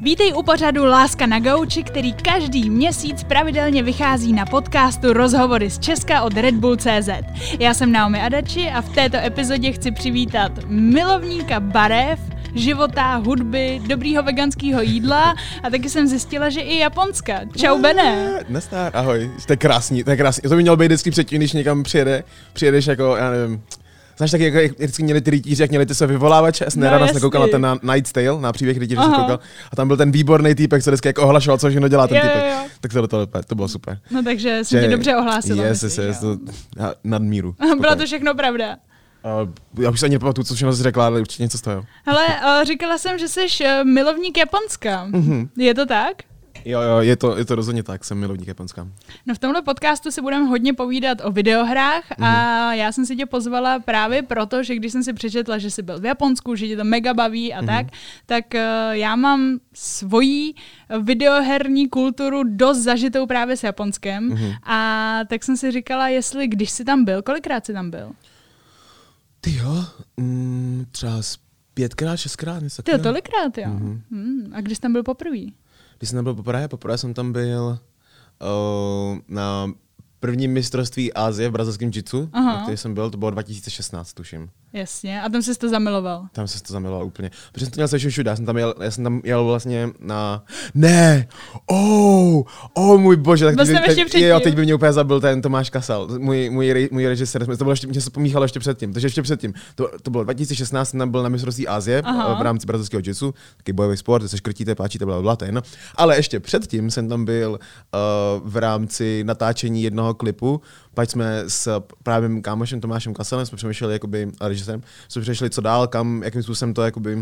Vítej u pořadu Láska na gauči, který každý měsíc pravidelně vychází na podcastu Rozhovory z Česka od Red Bull CZ. Já jsem Naomi Adači a v této epizodě chci přivítat milovníka barev, života, hudby, dobrýho veganského jídla a taky jsem zjistila, že i Japonska. Čau, Bene. Nestár, ahoj, jste krásný, to je krásný. To by mělo být vždycky předtím, když někam přijede, přijedeš jako, já nevím, Znáš taky, jako, jak vždycky měli ty rytíři, jak měli ty své vyvolávače, já jsem No, jasný. nekoukal na ten na Night's Tale, na příběh rytíře jsem koukal, a tam byl ten výborný týpek, co vždycky jako ohlašoval, co všechno dělá ten Jo, týpek. jo. Tak to, to, to, to bylo super. No takže jsem tě dobře ohlásila. Yes, yes, yes, to, já, nadmíru. Super. to všechno pravda. Uh, já už se ani nepamatuju, co všechno jsi řekla, ale určitě něco z toho. Hele, uh, říkala jsem, že jsi uh, milovník Japonska. Mhm. Je to tak? Jo, jo, je to, je to rozhodně tak, jsem milovník Japonska. No v tomhle podcastu si budeme hodně povídat o videohrách a Mhm. já jsem si tě pozvala právě proto, že když jsem si přečetla, že jsi byl v Japonsku, že tě to mega baví a tak, tak uh, já mám svoji videoherní kulturu dost zažitou právě s Japonskem Mhm. a tak jsem si říkala, jestli když jsi tam byl, kolikrát jsi tam byl? Ty jo, mm, třeba pětkrát, šestkrát, něco Ty jo, tolikrát, jo. Mhm. Hmm, a když jsi tam byl poprvé? Když jsem tam byl poprvé, poprvé jsem tam byl uh, na prvním mistrovství Asie v brazilském jitsu, na který jsem byl, to bylo 2016, tuším. Jasně, a tam jsi to zamiloval. Tam se to zamiloval úplně. Protože jsem to měl se všude, já jsem tam jel, já jsem tam jel vlastně na... Ne! Oh! Oh můj bože, tak Byl teď, ještě teď, jo, teď by mě úplně zabil ten Tomáš Kasal, můj, můj, můj režisér, to bylo ještě, mě se pomíchalo ještě předtím, takže ještě předtím. To, to bylo 2016, jsem tam byl na mistrovství Asie Aha. v rámci brazilského jitsu, taky bojový sport, se škrtíte, páčíte, to je jedno. Ale ještě předtím jsem tam byl uh, v rámci natáčení jednoho klipu, pak jsme s právě mým kámošem Tomášem Kasalem jsme přemýšleli, jakoby, a režisérem, jsme přemýšleli, co dál, kam, jakým způsobem to, jakoby,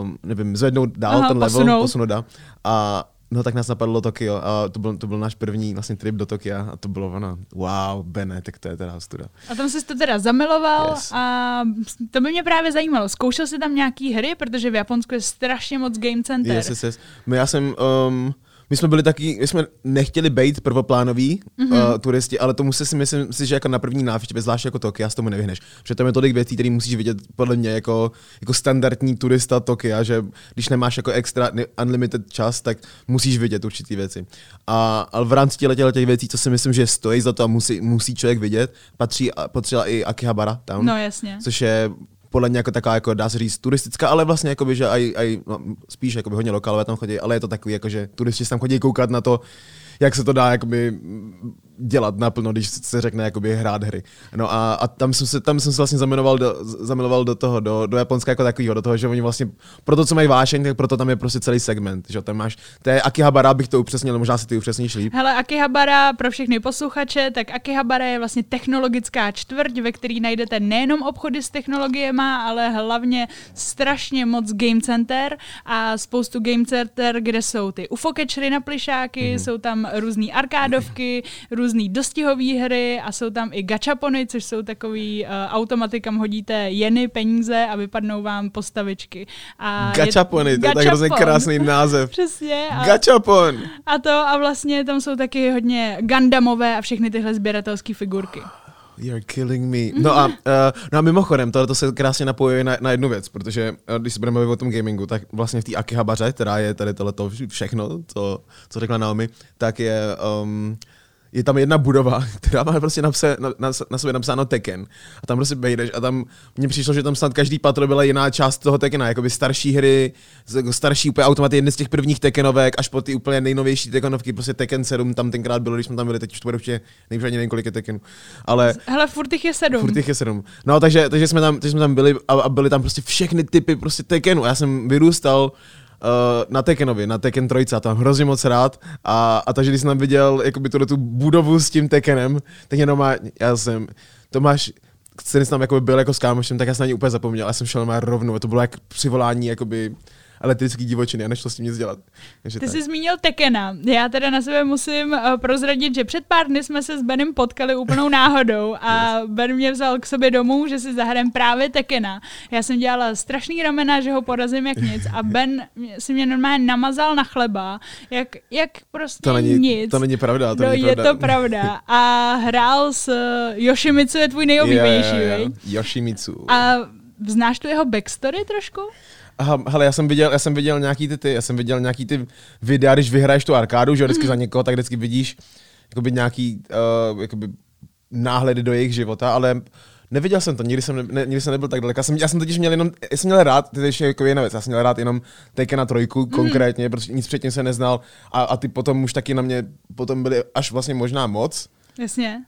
um, nevím, zvednout dál Aha, ten level, posunout. posunout dál. A No tak nás napadlo Tokio a to byl, to byl náš první vlastně trip do Tokia a to bylo ono, wow, Bene, tak to je teda studa. A tam jsi to teda zamiloval Yes. a to by mě právě zajímalo. Zkoušel jsi tam nějaký hry, protože v Japonsku je strašně moc game center. Yes, yes, yes. My, já jsem, um, my jsme byli taky, my jsme nechtěli být prvoplánoví Mhm. mm-hmm. uh, turisti, ale tomu se si myslím si, že jako na první návštěvě, zvlášť jako Tokia, z tomu nevyhneš. Protože tam je tolik věcí, které musíš vidět podle mě jako, jako standardní turista Tokia, že když nemáš jako extra unlimited čas, tak musíš vidět určitý věci. A, ale v rámci těchto těch věcí, co si myslím, že stojí za to a musí, musí člověk vidět, patří, patřila i Akihabara Town No jasně. což je podle mě jako taková, jako dá se říct, turistická, ale vlastně jakoby, že aj, aj no, spíš jakoby hodně lokálové tam chodí, ale je to takový, jako, že turisti tam chodí koukat na to, jak se to dá jakoby dělat naplno, když se řekne jakoby hrát hry. No a, a tam, jsem se, tam jsem se vlastně zamiloval do, zamiloval do toho, do, do Japonska jako takového, do toho, že oni vlastně, pro to, co mají vášeň, tak proto tam je prostě celý segment, že tam máš, to je Akihabara, bych to upřesnil, možná si ty upřesníš líp. Hele, Akihabara, pro všechny posluchače, tak Akihabara je vlastně technologická čtvrť, ve který najdete nejenom obchody s technologiemi, ale hlavně strašně moc game center a spoustu game center, kde jsou ty UFO catchery na plišáky, Mhm. mm-hmm. jsou tam různé arkádovky, různé dostihové hry a jsou tam i gachapony, což jsou takový uh, automaty, kam hodíte jeny, peníze a vypadnou vám postavičky. A je- Gachapony, to je tak hrozně krásný název. Přesně. A... Gachapon! A to a vlastně tam jsou taky hodně Gundamové a všechny tyhle sběratelské figurky. You're killing me. No a, uh, no a mimochodem, tohle to se krásně napojuje na, na jednu věc, protože uh, když se budeme bavit o tom gamingu, tak vlastně v té Akihabaře, která je tady tohleto všechno, co, co řekla Naomi, tak je, um, je tam jedna budova, která má prostě napse, na, na, na sobě napsáno Tekken. A tam prostě bejdeš a tam mně přišlo, že tam snad každý patro byla jiná část toho Tekkena, jakoby starší hry, jako starší úplně automaty, jedny z těch prvních Tekkenovek, až po ty úplně nejnovější Tekkenovky, prostě Tekken 7 tam tenkrát bylo, když jsme tam byli, teď už to bude určitě, nejvíc ani nevím, kolik je Tekkenů. Ale Hele, furt jich je sedm. Furt jich je sedm. No, takže, takže, jsme tam, takže jsme tam byli a, a byly tam prostě všechny typy prostě Tekkenu. Já jsem vyrůstal uh, na Tekkenovi, na Tekken 3 a tam hrozně moc rád. A, a takže když jsem tam viděl jakoby tuhle tu budovu s tím Tekkenem, tak jenom má, já jsem, Tomáš, který jsem tam jakoby byl jako s kámošem, tak já jsem na něj úplně zapomněl. Já jsem šel na rovnou. To bylo jak přivolání jakoby elektrický divočiny a nešlo s tím nic dělat. Takže Ty tak. jsi zmínil Tekena. Já teda na sebe musím uh, prozradit, že před pár dny jsme se s Benem potkali úplnou náhodou a Ben mě vzal k sobě domů, že si zahrajem právě Tekena. Já jsem dělala strašný ramena, že ho porazím jak nic a Ben si mě normálně namazal na chleba, jak, jak prostě to není, nic. to není pravda. To no, není je pravda. to pravda. A hrál s uh, Yoshimitsu je tvůj nejoblíbenější, Jo, jo, jo. viď? Yoshimitsu. A znáš tu jeho backstory trošku? Aha, hele, já jsem viděl, já jsem viděl nějaký ty, ty, já jsem viděl nějaký ty videa, když vyhraješ tu arkádu, že jo, vždycky mm. za někoho, tak vždycky vidíš jakoby nějaký uh, jakoby náhledy do jejich života, ale neviděl jsem to, nikdy jsem, ne, nikdy jsem nebyl tak daleko. Já jsem, já jsem totiž měl jenom, já jsem měl rád, to je ještě jako jiná věc, já jsem měl rád jenom Tekken na trojku mm. konkrétně, protože nic předtím se neznal a, a ty potom už taky na mě potom byly až vlastně možná moc. Jasně.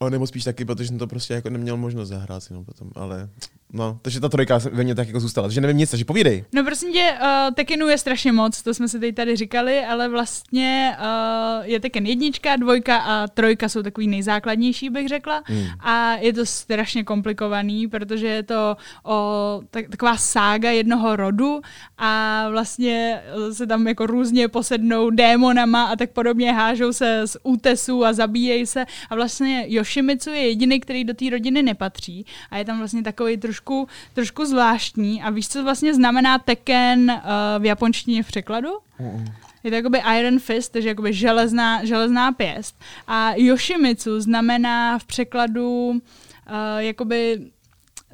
Ale nebo spíš taky, protože jsem to prostě jako neměl možnost zahrát si no potom, ale No, takže ta trojka ve mně tak jako zůstala. Takže nevím nic, takže povídej. No prosím tě, uh, Tekenu je strašně moc, to jsme si teď tady říkali, ale vlastně uh, je Tekken jednička, dvojka a trojka jsou takový nejzákladnější, bych řekla. Hmm. A je to strašně komplikovaný, protože je to o, tak, taková sága jednoho rodu a vlastně se tam jako různě posednou démonama a tak podobně, hážou se z útesů a zabíjejí se. A vlastně Yoshimitsu je jediný, který do té rodiny nepatří. A je tam vlastně takový trošku trošku, zvláštní. A víš, co vlastně znamená Tekken uh, v japonštině v překladu? Mm. Je to jakoby Iron Fist, takže jakoby železná, železná pěst. A Yoshimitsu znamená v překladu uh, jakoby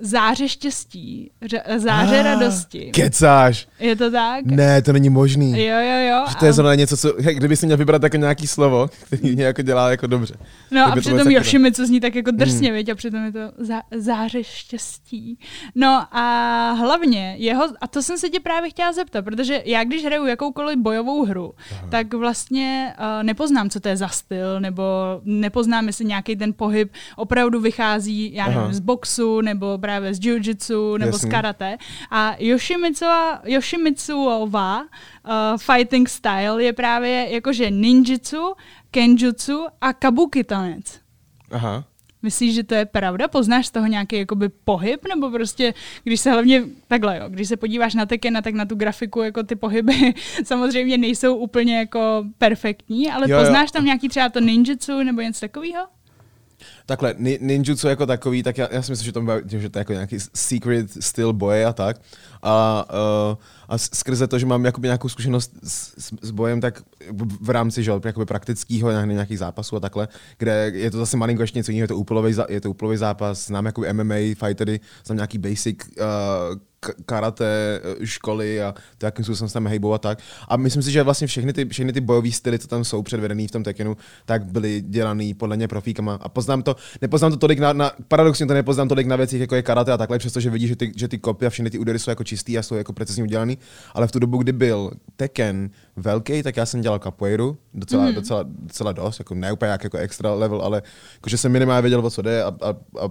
záře štěstí, záře ah, radosti. Kecáš. Je to tak? Ne, to není možný. Jo, jo, jo. Že to je zrovna něco, co, kdyby si měl vybrat jako nějaký slovo, který mě jako dělá jako dobře. No a přitom Yoshimi, co zní tak jako drsně, mm. a přitom je to zá, záře štěstí. No a hlavně jeho, a to jsem se tě právě chtěla zeptat, protože já když hraju jakoukoliv bojovou hru, Aha. tak vlastně uh, nepoznám, co to je za styl, nebo nepoznám, jestli nějaký ten pohyb opravdu vychází, já nevím, Aha. z boxu, nebo právě z jiu-jitsu nebo Jasný. z karate. A Yoshimitsuova, Yoshimitsuova uh, fighting style je právě jakože ninjitsu, kenjutsu a kabuki tanec. Aha. Myslíš, že to je pravda? Poznáš z toho nějaký jakoby pohyb? Nebo prostě, když se hlavně, takhle jo, když se podíváš na Tekena, tak na tu grafiku, jako ty pohyby samozřejmě nejsou úplně jako perfektní, ale jo, poznáš jo. tam nějaký třeba to ninjitsu nebo něco takového? Takhle, ninjutsu jako takový, tak já, já si myslím, že to, že to je jako nějaký secret styl boje a tak. A, uh, a skrze to, že mám jakoby nějakou zkušenost s, s bojem, tak v rámci že, jakoby praktického nějakých zápasů a takhle, kde je to zase malinko ještě něco jiného, je to úplový, je to úplový zápas, znám jakoby MMA fightery, znám nějaký basic uh, karate eh, školy a to, jakým způsobem se tam hejbou a tak. A myslím si, že vlastně všechny ty, všechny ty bojové styly, co tam jsou předvedený v tom Tekenu, tak byly dělaný podle mě profíkama. A poznám to, nepoznám to tolik na, na paradoxně to nepoznám tolik na věcích, jako je karate a takhle, přestože vidíš, že ty, že ty kopy a všechny ty údery jsou jako čistý a jsou jako precizně udělaný. Ale v tu dobu, kdy byl Tekken velký, tak já jsem dělal capoeiru docela, mm. docela, docela dost, jako ne úplně jak jako extra level, ale jakože jsem minimálně věděl, o co jde a, a, a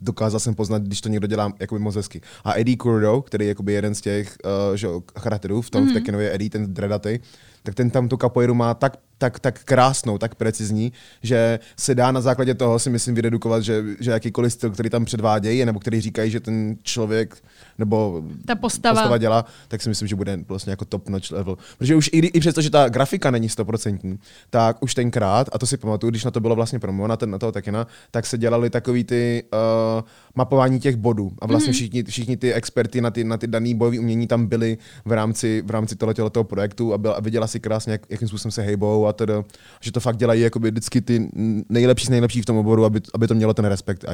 dokázal jsem poznat, když to někdo dělá jakoby moc hezky. A Eddie Kurdo, který je jakoby jeden z těch uh, že, charakterů v tom mm. v Tekkenově Eddie, ten dredatý, tak ten tam tu capoeiru má tak tak, tak krásnou, tak precizní, že se dá na základě toho si myslím vyredukovat, že, že jakýkoliv styl, který tam předvádějí, nebo který říkají, že ten člověk nebo ta postava. postava dělá, tak si myslím, že bude vlastně jako top notch level. Protože už i, i přesto, že ta grafika není stoprocentní, tak už tenkrát, a to si pamatuju, když na to bylo vlastně promo, na, ten, na toho Tekena, tak se dělali takový ty uh, mapování těch bodů. A vlastně mm-hmm. všichni, všichni ty experty na ty, na ty daný bojové umění tam byli v rámci, v rámci tohoto projektu a, byl, a viděla si krásně, jak, jakým způsobem se hejbou a teda, že to fakt dělají jakoby vždycky ty nejlepší z nejlepší v tom oboru, aby, aby to mělo ten respekt a,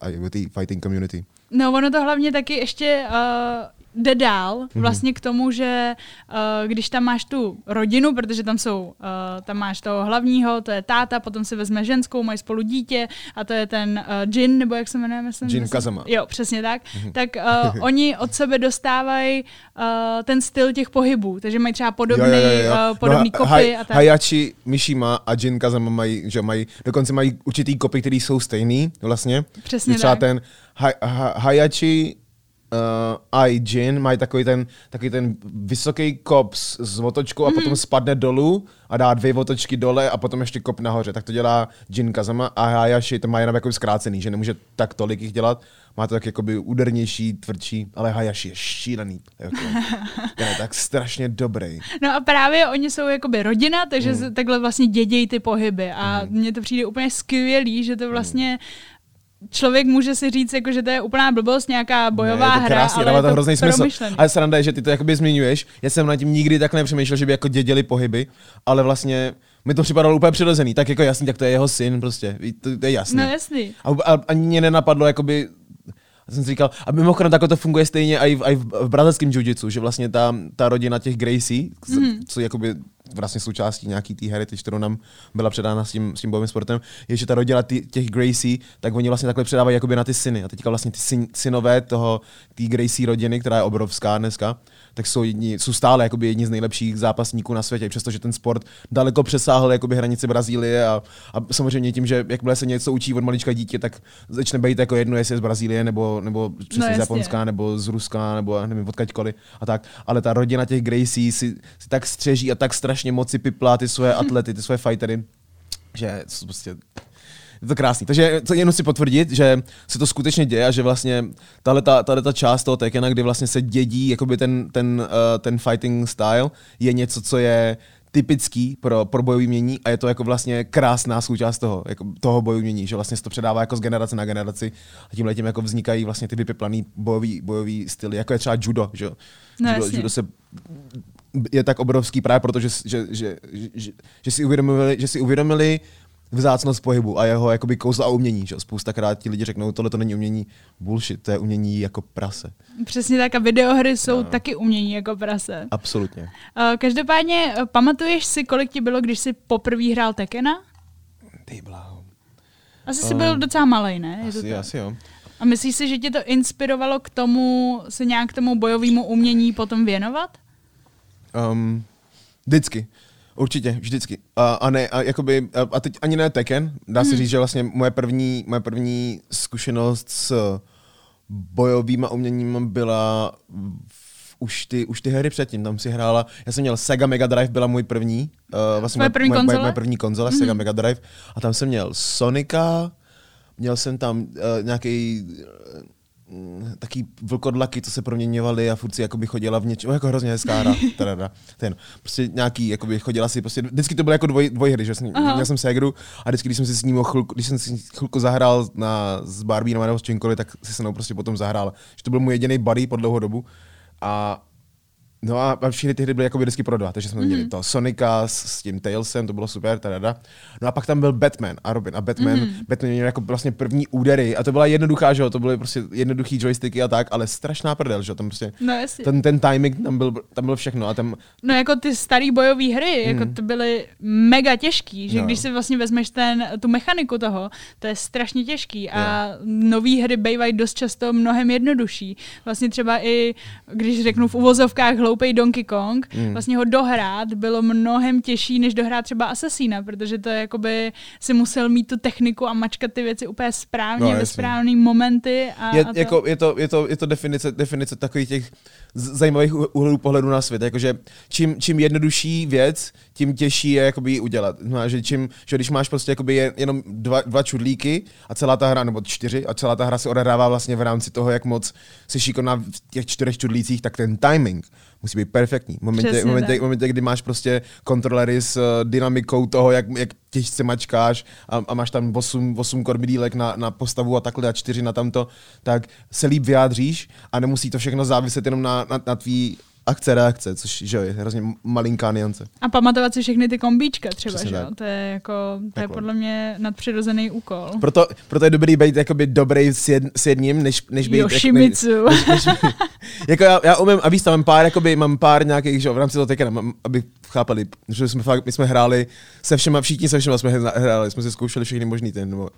a ty fighting community. No ono to hlavně taky ještě uh jde dál mhm. vlastně k tomu, že uh, když tam máš tu rodinu, protože tam jsou, uh, tam máš toho hlavního, to je táta, potom si vezme ženskou, mají spolu dítě a to je ten uh, Jin, nebo jak se jmenuje, myslím. Jin Kazama. Jo, přesně tak. Mm-hmm. Tak uh, oni od sebe dostávají uh, ten styl těch pohybů, takže mají třeba podobný, jo, jo, jo. Uh, podobný no, kopy haj, a tak. Hayachi Mishima a Jin Kazama mají, že mají, dokonce mají určitý kopy, které jsou stejný vlastně. Přesně třeba tak. ten Hayachi uh, I Jin mají takový ten, takový ten vysoký kop s, s otočkou a mm. potom spadne dolů a dá dvě otočky dole a potom ještě kop nahoře. Tak to dělá Jin Kazama a Hayashi to má jenom jako zkrácený, že nemůže tak tolik jich dělat. Má to tak jakoby údernější, tvrdší, ale Hayashi je šílený. Jako, je tak strašně dobrý. No a právě oni jsou jakoby rodina, takže mm. takhle vlastně dědějí ty pohyby a mm. mně to přijde úplně skvělý, že to mm. vlastně člověk může si říct, jako, že to je úplná blbost, nějaká bojová ne, je to krásný, hra, ale to je to hrozný smysl. Ale sranda je, že ty to jakoby zmiňuješ. Já jsem na tím nikdy tak nepřemýšlel, že by jako děděli pohyby, ale vlastně mi to připadalo úplně přirozený. Tak jako jasný, tak to je jeho syn prostě. To, to je jasný. No jasný. A, a ani mě nenapadlo, jakoby jsem si říkal, a mimochodem takhle to funguje stejně i v, i v, v brazilském jiu že vlastně ta, ta rodina těch Gracie, mm. co jakoby vlastně součástí nějaký té heritage, kterou nám byla předána s tím, s tím bojovým sportem, je, že ta rodina tý, těch Gracie, tak oni vlastně takhle předávají jakoby na ty syny. A teďka vlastně ty syn, synové toho, té Gracie rodiny, která je obrovská dneska, tak jsou, jedni, jsou stále jakoby jedni z nejlepších zápasníků na světě, přestože ten sport daleko přesáhl jakoby hranice Brazílie a, a samozřejmě tím, že jakmile se něco učí od malička dítě, tak začne být jako jedno, jestli je z Brazílie nebo, nebo přesně no, z Japonska nebo z Ruska nebo nevím odkaďkoliv a tak. Ale ta rodina těch Gracie si, si tak střeží a tak strašně moci piplá ty svoje atlety, ty svoje fightery, že prostě je to krásný. Takže to jenom si potvrdit, že se to skutečně děje a že vlastně tahle ta část toho Tekena, kdy vlastně se dědí jakoby ten, ten, uh, ten fighting style, je něco, co je typický pro, pro bojový mění a je to jako vlastně krásná součást toho, jako toho bojový mění, že vlastně se to předává jako z generace na generaci a tím letím jako vznikají vlastně ty vypiplaný bojový, bojový styly, jako je třeba judo, že no, judo, judo se je tak obrovský právě proto, že, že, že, že, že, si uvědomili, že si uvědomili vzácnost pohybu a jeho jakoby kouzla a umění. Že? Spoustakrát ti lidi řeknou, tohle to není umění, bullshit, to je umění jako prase. Přesně tak a videohry jsou no. taky umění jako prase. Absolutně. Každopádně eh, pamatuješ si, kolik ti bylo, když jsi poprvé hrál Tekena? Ty bláho. Asi jsi byl docela malý, ne? Je asi, to asi jo. A myslíš si, že tě to inspirovalo k tomu se nějak tomu bojovému umění potom věnovat? Um, vždycky. Určitě, vždycky. A, a ne, a, jakoby, a, a teď ani ne Tekken, dá se hmm. říct, že vlastně moje první, moje první zkušenost s bojovýma uměním byla v, už ty, už ty hry předtím, tam si hrála, já jsem měl Sega Mega Drive, byla můj první, uh, vlastně moje, první moje, konzole? moje první konzole, mm-hmm. Sega Mega Drive, a tam jsem měl Sonika, měl jsem tam uh, nějaký taký vlkodlaky, co se proměňovaly a furt si jakoby chodila v něčem, jako hrozně hezká hra, teda, ten, prostě nějaký, jakoby chodila si, prostě, vždycky to bylo jako dvoj, dvojhry, že jsem, měl jsem Segru a vždycky, když jsem si s ním chvilku, když jsem si chvilku zahrál na, s Barbie nebo s čímkoliv, tak si se mnou prostě potom zahrál, že to byl můj jediný buddy po dlouhou dobu a No a, a všechny ty hry byly jako vždycky pro dva, takže jsme mm-hmm. měli to Sonika s, s tím Tailsem, to bylo super, tada. No a pak tam byl Batman a Robin a Batman, mm-hmm. Batman měl jako vlastně první údery a to byla jednoduchá, že jo, to byly prostě jednoduchý joysticky a tak, ale strašná prdel, že jo, tam prostě no, ten, ten timing tam byl, tam byl všechno a tam... No jako ty staré bojové hry, mm. jako to byly mega těžký, že no. když si vlastně vezmeš ten, tu mechaniku toho, to je strašně těžký a yeah. nové hry bývají dost často mnohem jednodušší. Vlastně třeba i, když řeknu v uvozovkách hloupej Donkey Kong, mm. vlastně ho dohrát bylo mnohem těžší, než dohrát třeba Assassina, protože to je jakoby si musel mít tu techniku a mačkat ty věci úplně správně, no, ve správné momenty. A, je, a to... Jako, je, to, je, to, je to definice, definice takových těch zajímavých úhlů pohledu na svět. Jakože čím, čím jednodušší věc, tím těžší je jakoby udělat. No, že, čím, že když máš prostě jakoby jenom dva, dva čudlíky a celá ta hra, nebo čtyři, a celá ta hra se odehrává vlastně v rámci toho, jak moc jsi šikovná v těch čtyřech čudlících, tak ten timing musí být perfektní. V momentě, momentě, momentě, kdy máš prostě kontrolery s uh, dynamikou toho, jak, jak těžce mačkáš a, a máš tam 8, 8 kormidílek na, na postavu a takhle a 4 na tamto, tak se líp vyjádříš a nemusí to všechno záviset jenom na, na, na tvý akce, reakce, což že je hrozně malinká niance. A pamatovat si všechny ty kombíčka třeba, Přesně že jo? To je jako, to je podle mě nadpřirozený úkol. Proto, proto je dobrý být jakoby dobrý s, jed, s jedním, než, než být... Yoshimitsu. Jak, než, než, jako já, já umím, a víš, mám pár, jakoby, mám pár nějakých, že v rámci toho tekena, aby chápali, že jsme fakt, my jsme hráli se všema, všichni se všema jsme hráli, jsme si zkoušeli všechny možný ten, nebo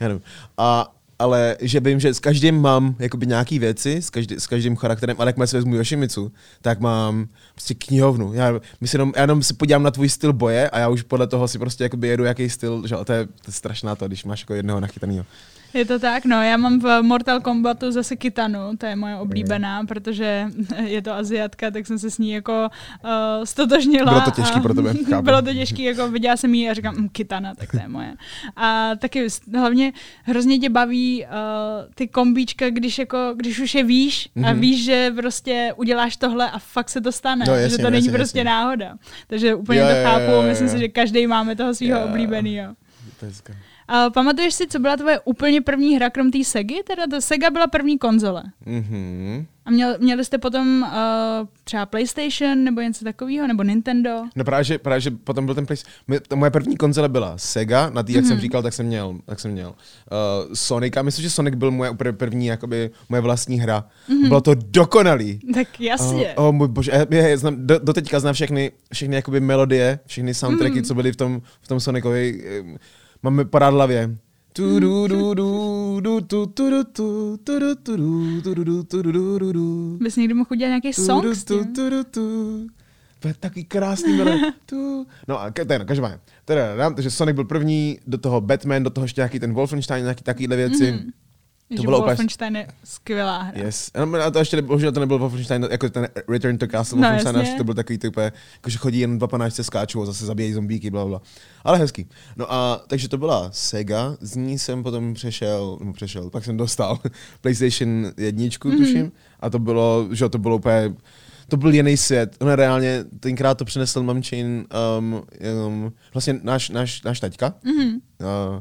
já nevím. A ale že vím, že s každým mám jakoby nějaký věci, s, každý, s každým charakterem, ale jak si vezmu Yoshimitsu, tak mám prostě knihovnu. Já, my si jenom, já jenom si podívám na tvůj styl boje a já už podle toho si prostě jakoby jedu, jaký styl, že to je, to je strašná to, když máš jako jednoho nachytaného. Je to tak, no, já mám v Mortal Kombatu zase Kitanu, to je moje oblíbená, protože je to Aziatka, tak jsem se s ní jako uh, stotožnila. Bylo to těžké pro tebe, chápu. Bylo to těžké, jako viděla jsem jí a říkám, hm, Kitana, tak to je moje. A taky hlavně hrozně tě baví uh, ty kombíčka, když, jako, když už je víš mm-hmm. a mhm. víš, že prostě uděláš tohle a fakt se to stane, no, jasně, že to není jasně, prostě jasně. náhoda. Takže úplně jo, to chápu, jo, jo, jo. myslím si, že každý máme toho svého oblíbeného. Uh, pamatuješ si, co byla tvoje úplně první hra, krom té Segy? Teda ta Sega byla první konzole. Mm-hmm. A měl, měli jste potom uh, třeba PlayStation nebo něco takového, nebo Nintendo? No právě, že, právě, že potom byl ten PlayStation. Moje první konzole byla Sega, na tý, jak mm-hmm. jsem Mhm. říkal, tak jsem měl, tak jsem měl uh, Sonic a myslím, že Sonic byl moje úplně první, jakoby, moje vlastní hra. Mhm. Mm-hmm. Bylo to dokonalý. Tak jasně. Oh, oh můj bože, já, já, já znám, do, do teďka znám všechny, všechny jakoby melodie, všechny soundtracky, mm. co byly v tom, v tom Sonicovi. eh, Máme porád v hlavě. Bys někdy mohl udělat nějaký song s tím? To je taky krásný. Tu. No a ten, každopádně. Takže Sonic byl první, do toho Batman, do toho ještě nějaký ten Wolfenstein, nějaký takovýhle věci. Mhm. To bylo úplně- Wolfenstein je skvělá hra. Yes. A a to ještě, bohužel to nebyl Wolfenstein, jako ten Return to Castle No, Wolfenstein, až to byl takový typ, jakože chodí jen dva panáčce skáčou a zase zabíjejí zombíky, bla, bla. Ale hezký. No a takže to byla Sega, z ní jsem potom přešel, nebo přešel, pak jsem dostal PlayStation jedničku, Mhm. mm-hmm. tuším, a to bylo, že to bylo úplně, to byl jiný svět. Ono reálně, tenkrát to přinesl mamčin, um, um, vlastně náš, náš, náš taťka, Mhm. uh,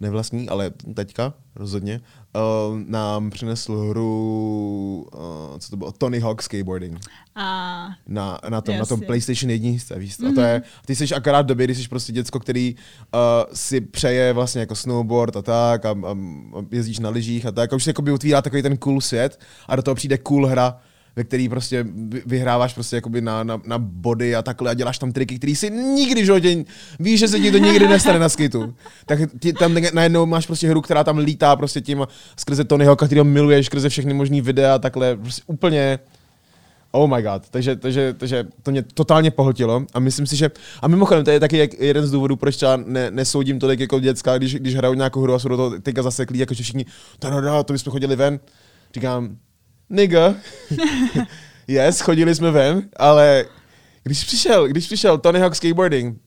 nevlastní, ale teďka rozhodně, uh, nám přinesl hru, uh, co to bylo, Tony Hawk Skateboarding A na, na, tom, na tom. PlayStation 1, víš, mm-hmm. a to je, ty jsi akorát v době, kdy jsi prostě děcko, který uh, si přeje vlastně jako snowboard a tak a, a, a jezdíš na lyžích a tak a už se jakoby otvírá takový ten cool svět a do toho přijde cool hra, ve který prostě vy- vyhráváš prostě jakoby na, na, na body a takhle a děláš tam triky, který si nikdy v životě, víš, že se ti to nikdy nestane na skitu. Tak ti tam najednou máš prostě hru, která tam lítá prostě tím skrze Tonyho, kterýho miluješ, skrze všechny možný videa a takhle, prostě úplně Oh my god, takže, takže, takže to mě totálně pohltilo a myslím si, že, a mimochodem, to je taky jeden z důvodů, proč třeba ne, nesoudím tolik jako děcka, když, když hrajou nějakou hru a jsou do toho teďka zaseklí, jakože všichni, da, da, to bychom chodili ven. Říkám, nigga, yes, chodili jsme ven, ale když přišel, když přišel Tony Hawk Skateboarding,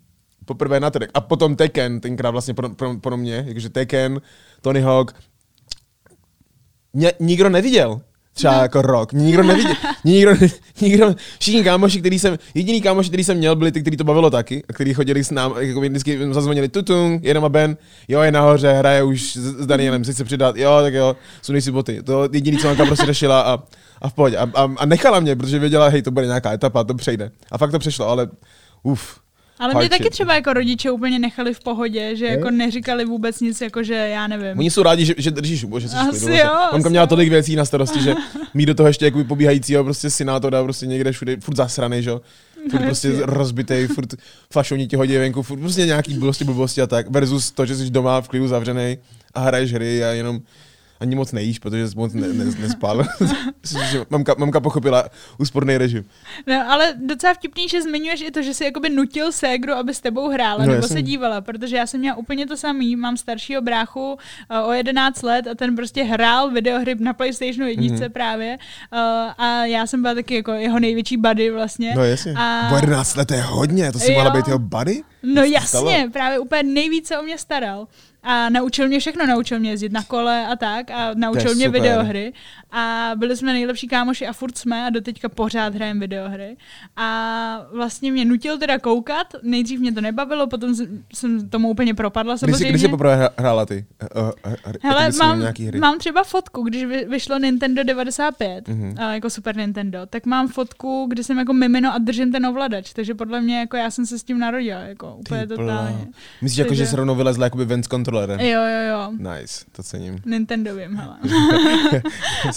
poprvé na trh, a potom Tekken, tenkrát vlastně pro, pro, pro mě, jakože Tekken, Tony Hawk, mě nikdo neviděl. Třeba no. jako rok. Mě nikdo neviděl. Mě nikdo, nikdo, všichni kámoši, který jsem, jediný kámoši, který jsem měl, byli ty, který to bavilo taky, a který chodili s námi, jako vždycky zazvonili tutung, jenom a Ben, jo, je nahoře, hraje už s, Danielem, chci se přidat, jo, tak jo, sunej si boty. To jediný, co Anka prostě řešila a, a v pohodě. A, a, a, nechala mě, protože věděla, hej, to bude nějaká etapa, to přejde. A fakt to přešlo, ale uf. Ale mě taky třeba jako rodiče úplně nechali v pohodě, že jako neříkali vůbec nic, jako že já nevím. Oni jsou rádi, že, že držíš, že jsi Asi jo, Mamka měla tolik věcí na starosti, že mít do toho ještě jakoby pobíhajícího prostě synátora prostě někde všude, furt zasraný, že jo. Furt No, prostě jasně. rozbitej, furt fašoni ti hodí venku, furt prostě nějaký blbosti, blbosti a tak, versus to, že jsi doma v klidu zavřený a hraješ hry a jenom ani moc nejíš, protože jsi moc ne, ne, nespal. Mamka, mamka pochopila úsporný režim. No, ale docela vtipný, že zmiňuješ i to, že jsi jakoby nutil ségru, aby s tebou hrála No, nebo jasně. se dívala, protože já jsem měla úplně to samý, mám staršího bráchu uh, o 11 let a ten prostě hrál videohry na PlayStationu jedničce Mhm. mm-hmm. právě uh, a já jsem byla taky jako jeho největší buddy vlastně. No jasně. A... Po 11 let je hodně, to si mohla být jeho buddy? No jasně, právě úplně nejvíce o mě staral. A naučil mě všechno, naučil mě jezdit na kole a tak a naučil mě super. videohry. A byli jsme nejlepší kámoši a furt jsme a doteďka pořád hrajeme videohry. A vlastně mě nutil teda koukat, nejdřív mě to nebavilo, potom jsem- tomu úplně propadla Kdy jsi, samozřejmě. kdy jsi poprvé hrála ty? Uh, uh, Hele, mám, hry? mám třeba fotku, když vy, vyšlo Nintendo 95, Mhm. mm-hmm. uh, jako Super Nintendo, tak mám fotku, kdy jsem jako mimino a držím ten ovladač, takže podle mě jako já jsem se s tím narodila, jako úplně totálně. Myslíš, jako, že Takže- se rovnou vylezla jakoby ven s kontrolerem? Jo, jo, jo. Nice, to cením. Nintendovým, hele.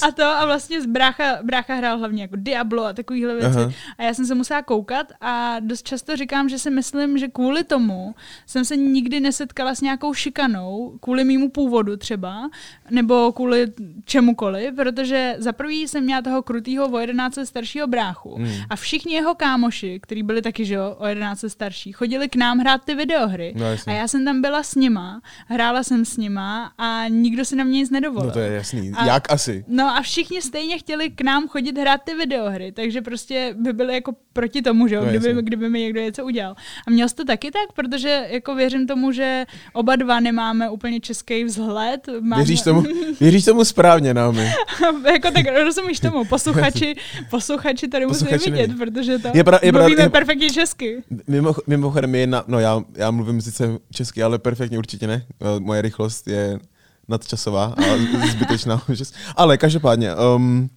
a to a vlastně z brácha, brácha hrál hlavně jako Diablo a takovýhle věci. Aha. A já jsem se musela koukat a dost často říkám, že si myslím, že kvůli tomu jsem se nikdy nesetkala s nějakou šikanou, kvůli mýmu původu třeba, nebo kvůli čemukoliv, protože za prvý jsem měla toho krutýho o 11 let staršího bráchu Hmm. a všichni jeho kámoši, kteří byli taky, že jo, o 11 let starší, chodili k nám hrát ty videohry. No, a já jsem tam byla s nima, hrála jsem s nima a nikdo si na mě nic nedovolil. No to je jasný. A- Jak asi? No a všichni stejně chtěli k nám chodit hrát ty videohry, takže prostě by byli jako proti tomu, že jo, No, kdyby, kdyby mi někdo něco udělal. A měl jsi to taky tak, protože jako věřím tomu, že oba dva nemáme úplně český vzhled. Máme, Věříš tomu, věříš tomu správně, Naomi. jako tak rozumíš tomu, posluchači, posluchači tady musí vidět, protože to Je pra- je pra- mluvíme je- perfektně česky. Mimo, mimochodem je jedna, no já, já mluvím sice česky, ale perfektně určitě ne. Eh, Moje rychlost je nadčasová a zbytečná. ale každopádně, um,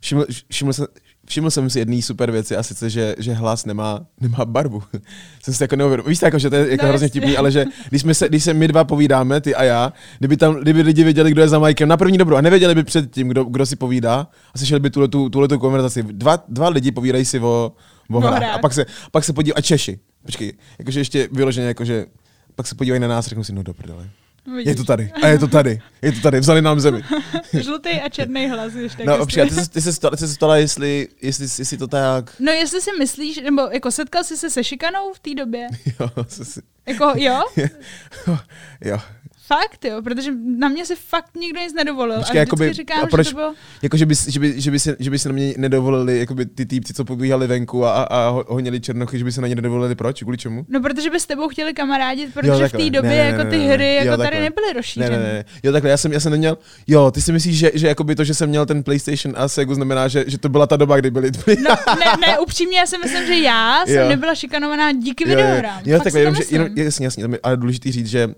všiml, všiml, jsem, všiml jsem si jedné super věci a sice, že, že hlas nemá, nemá barvu. jsem si jako neuvědomil. Víš, jako, že to je jako No, hrozně vtipný, ale že když, jsme se, když se my dva povídáme, ty a já, kdyby tam, kdyby lidi věděli, kdo je za Mikem na první dobrou a nevěděli by předtím, kdo, kdo si povídá a slyšeli by tuhle, tu, tuhle tu konverzaci. Dva, dva lidi povídají si o, o hrách. a pak se, pak se podívají, a Češi, počkej, jakože ještě vyloženě, jakože pak se podívají na nás a řeknou si, no do prdele. Vidíš. Je to tady, a je to tady, je to tady, vzali nám zemi. Žlutý a černý hlas, když tak No, jestli- počkej, ty se, ty se, ptala, ty se jestli, jestli, jestli to tak, No jestli si myslíš, nebo jako setkal jsi se se šikanou v té době? jo, co si, Jako jo? jo. Fakt jo, protože na mě si fakt nikdo nic nedovolil. Počkej, a jakoby, říkám, a proč, že to bylo... jako, že by, že, by, že, by si, že by si na mě nedovolili jakoby, ty týpci, co pobíhali venku a, a, a ho- honili černochy, že by se na ně nedovolili, proč, kvůli čemu? No protože by s tebou chtěli kamarádit, protože Jo, v té době Ne, ne, jako ne, ty ne, ne. hry Jo, jako tady takhle. nebyly Ne, rozšířené. ne, ne. Jo, takhle, já jsem, já jsem neměl, jo, ty si myslíš, že, že jakoby to, že jsem měl ten PlayStation a Segu znamená, že, že to byla ta doba, kdy byly No, ne, ne, upřímně, já si myslím, že já jsem Jo. nebyla šikanovaná díky Jo, jo, videohrám. Jo, Fakt takhle, jenom, že, myslím. jenom, jasně, ale důležitý říct, že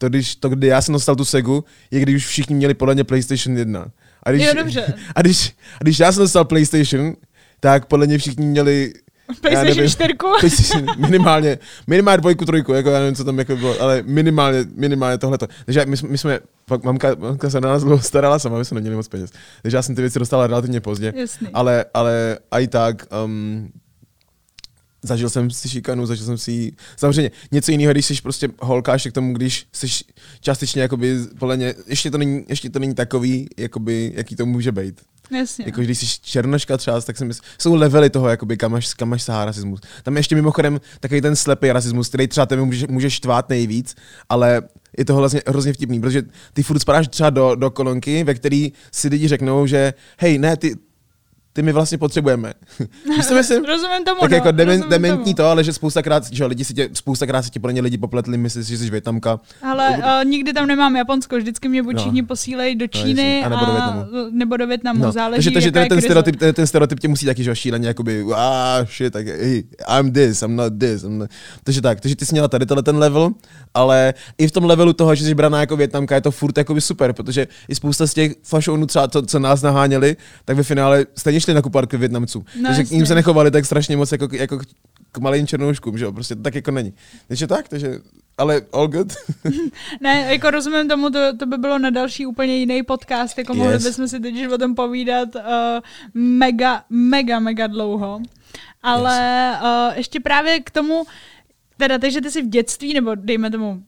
to, když, to, kdy já jsem dostal tu Segu, je když už všichni měli podle mě PlayStation 1. A když, Jo, dobře. A když, a když já jsem dostal PlayStation, tak podle mě všichni měli PlayStation nevím, 4. PlayStation, minimálně, minimálně dvojku, trojku, jako já nevím, co tam jako bylo, ale minimálně, minimálně tohleto. Takže my, jsme- my jsme, pak mamka, mamka se na nás dlouho starala sama, my jsme neměli moc peněz. Takže já jsem ty věci dostala relativně pozdě. Jasný. Ale, ale i tak, um, zažil jsem si šikanu, zažil jsem si samozřejmě něco jiného, když jsi prostě holka, ještě k tomu, když jsi částečně jakoby, podle mě, ještě to není, ještě to není takový, jakoby, jaký to může být. Jasně. Jako když jsi černoška třeba, tak si myslím, jsou levely toho, jakoby, kam až, kam až sahá rasismus. Tam je ještě mimochodem takový ten slepý rasismus, který třeba tebe může, může štvát nejvíc, ale je to vlastně hrozně vtipný, protože ty furt spadáš třeba do, do kolonky, ve který si lidi řeknou, že hej, ne, ty, ty my vlastně potřebujeme. Víš, co myslím? Rozumím tomu, Tak no, jako demen, dementní tomu. to, ale že spoustakrát, že jo, lidi si tě, spoustakrát si tě podle mě lidi popletli, myslí si, že jsi Větnamka. Ale uh, nikdy tam nemám Japonsko, vždycky mě buď No. všichni posílejí do No, Číny jasně. A nebo do Vietnamu. nebo do Větnamu, No, záleží, takže, takže ten, ten, stereotyp, ten, ten stereotyp tě musí taky, že šíleně, jakoby, ah, shit, tak, hey, I'm this, I'm not this. I'm not. Takže tak, takže ty jsi měla tady tenhle ten level, ale i v tom levelu toho, že jsi braná jako Větnamka, je to furt jakoby super, protože i spousta z těch fašonů třeba, co, co nás naháněli, tak ve finále stejně šli nakupovat k Větnamcům. No, takže k jasně. ním se nechovali tak strašně moc jako, jako k- k malým černouškům, že jo, prostě to tak jako není. Takže tak, takže, ale all good. Ne, jako rozumím tomu, to, to by bylo na další úplně jiný podcast, jako mohli Yes. bychom si teď o tom povídat uh, mega, mega, mega dlouho. Ale uh, ještě právě k tomu, teda takže ty jsi v dětství, nebo dejme tomu,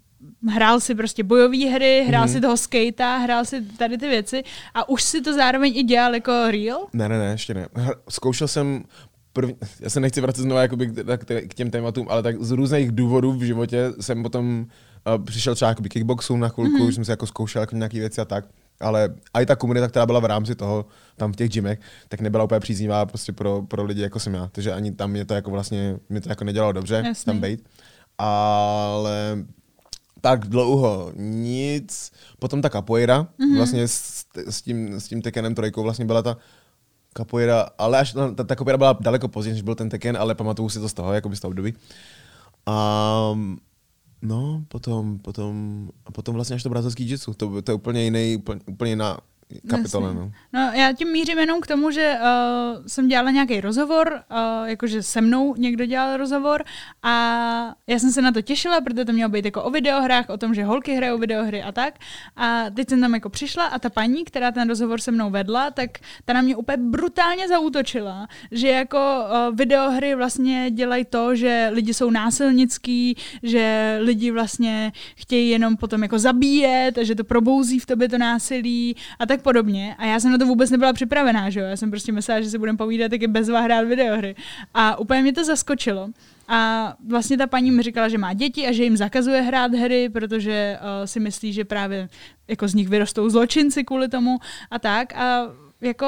hrál si prostě bojové hry, hrál Mhm. si toho skatea, hrál si tady ty věci a už si to zároveň i dělal jako real? Ne, ne, ne, ještě ne. Zkoušel jsem první, já se nechci vracet znovu jakoby k, těm tématům, ale tak z různých důvodů v životě jsem potom uh, přišel třeba jakoby kickboxu na chvilku, mm-hmm. jsem si jako zkoušel jako nějaké věci a tak, ale i ta komunita, která byla v rámci toho, tam v těch gymech, tak nebyla úplně příznivá prostě pro, pro lidi, jako jsem já. Takže ani tam mě to jako vlastně, mě to jako nedělalo dobře Jasný. tam být. Ale tak dlouho nic. Potom ta capoeira, mm-hmm. vlastně s, s, tím, s tím Tekkenem trojkou vlastně byla ta capoeira, ale až ta, ta capoeira byla daleko později, než byl ten Tekken, ale pamatuju si to z toho, jako by z toho období. A no, potom, potom, a potom vlastně až to brazilský jitsu, to, to je úplně jiný, úplně, úplně jiná kapitola, Jasně. no. No, já tím mířím jenom k tomu, že uh, jsem dělala nějaký rozhovor, uh, jakože se mnou někdo dělal rozhovor a já jsem se na to těšila, protože to mělo být jako o videohrách, o tom, že holky hrajou videohry a tak. A teď jsem tam jako přišla a ta paní, která ten rozhovor se mnou vedla, tak ta na mě úplně brutálně zaútočila, že jako uh, videohry vlastně dělají to, že lidi jsou násilnický, že lidi vlastně chtějí jenom potom jako zabíjet, že to probouzí v tobě to násilí a tak podobně. A já jsem na to vůbec nebyla připravená, že jo? Já jsem prostě myslela, že si budeme povídat, jak je bezva hrát videohry. A úplně mě to zaskočilo. A vlastně ta paní mi říkala, že má děti a že jim zakazuje hrát hry, protože uh, si myslí, že právě jako z nich vyrostou zločinci kvůli tomu a tak. A jako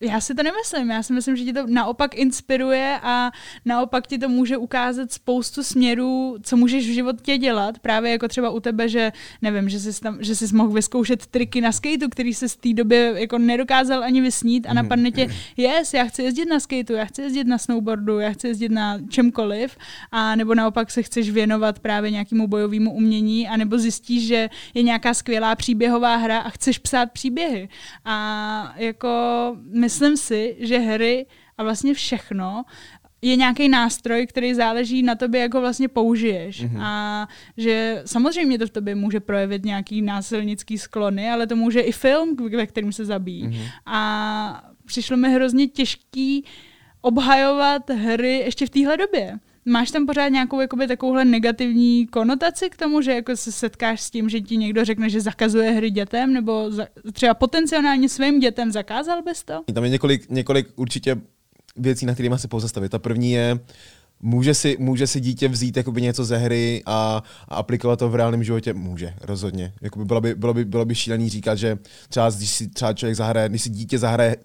já si to nemyslím. Já si myslím, že ti to naopak inspiruje a naopak ti to může ukázat spoustu směrů, co můžeš v životě dělat. Právě jako třeba u tebe, že nevím, že jsi, tam, že jsi mohl vyzkoušet triky na skateu, který se z té době jako nedokázal ani vysnít a napadne tě, yes, já chci jezdit na skateu, já chci jezdit na snowboardu, já chci jezdit na čemkoliv a nebo naopak se chceš věnovat právě nějakému bojovému umění a nebo zjistíš, že je nějaká skvělá příběhová hra a chceš psát příběhy. A jako myslím si, že hry a vlastně všechno je nějaký nástroj, který záleží na tobě, jak ho vlastně použiješ. Mm-hmm. A že samozřejmě to v tobě může projevit nějaký násilnický sklony, ale to může i film, ve kterém se zabíjí. Mm-hmm. A přišlo mi hrozně těžký obhajovat hry ještě v téhle době. Máš tam pořád nějakou jakoby, takovouhle negativní konotaci k tomu, že jako se setkáš s tím, že ti někdo řekne, že zakazuje hry dětem, nebo za, třeba potenciálně svým dětem zakázal bys to? Tam je několik, několik určitě věcí, na kterými se pozastavit. Ta první je, Může si, může si dítě vzít jakoby něco ze hry a, a aplikovat to v reálném životě? Může, rozhodně. Jakoby bylo, by, bylo, by, bylo by šílený říkat, že třeba když si třeba člověk zahraje, když si dítě zahraje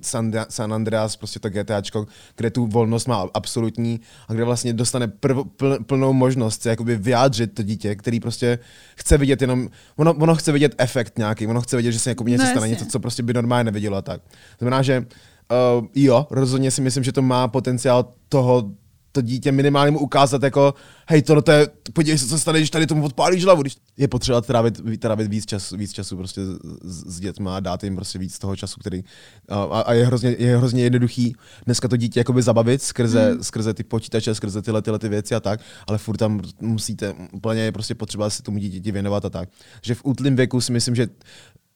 San, San Andreas, prostě to GTAčko, kde tu volnost má absolutní a kde vlastně dostane prv, pl, plnou možnost se jakoby vyjádřit to dítě, který prostě chce vidět jenom, ono, ono chce vidět efekt nějaký, ono chce vidět, že se jako něco no, stane, něco, co prostě by normálně nevidělo a tak. Znamená, že uh, jo, rozhodně si myslím, že to má potenciál toho to dítě minimálně mu ukázat jako, hej, tohle to je, podívej se, co stane, když tady tomu odpálíš hlavu. Když je potřeba trávit, trávit víc, čas, víc času prostě s, s dětma a dát jim prostě víc toho času, který a, a je, hrozně, je hrozně jednoduchý dneska to dítě jakoby zabavit skrze, hmm. skrze ty počítače, skrze tyhle, tyhle ty věci a tak, ale furt tam musíte, úplně je prostě potřeba si tomu dítěti věnovat a tak. Že v útlým věku si myslím, že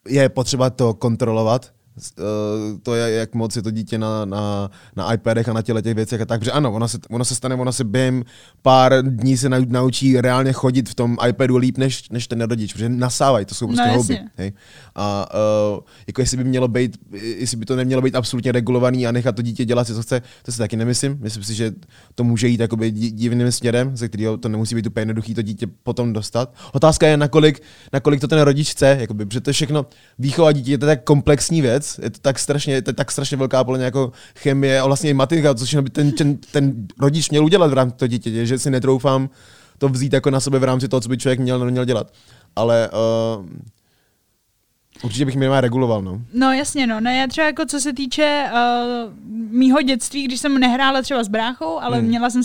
je potřeba to kontrolovat, to je, jak moc je to dítě na, na, na iPadech a na těle těch věcech a tak, protože ano, ono se, ono se stane, ono se během pár dní se naučí reálně chodit v tom iPadu líp než, než ten rodič, protože nasávají, to jsou prostě no, hobby. Hej? A uh, jako jestli by mělo být, jestli by to nemělo být absolutně regulovaný a nechat to dítě dělat si, co chce, to si taky nemyslím. Myslím si, že to může jít jakoby divným směrem, ze kterého to nemusí být úplně jednoduchý to dítě potom dostat. Otázka je, nakolik, nakolik to ten rodič chce, jakoby, protože to je všechno výchova dítě, to je tak komplexní věc, je to tak strašně, je to tak strašně velká podle jako chemie a vlastně i matika, což by ten, ten, ten rodič měl udělat v rámci toho dítěte, že si netroufám to vzít jako na sebe v rámci toho, co by člověk měl, měl dělat. Ale uh, Určitě bych minimálně reguloval, no. No jasně, no. no já třeba jako co se týče uh, mýho dětství, když jsem nehrála třeba s bráchou, ale hmm. měla jsem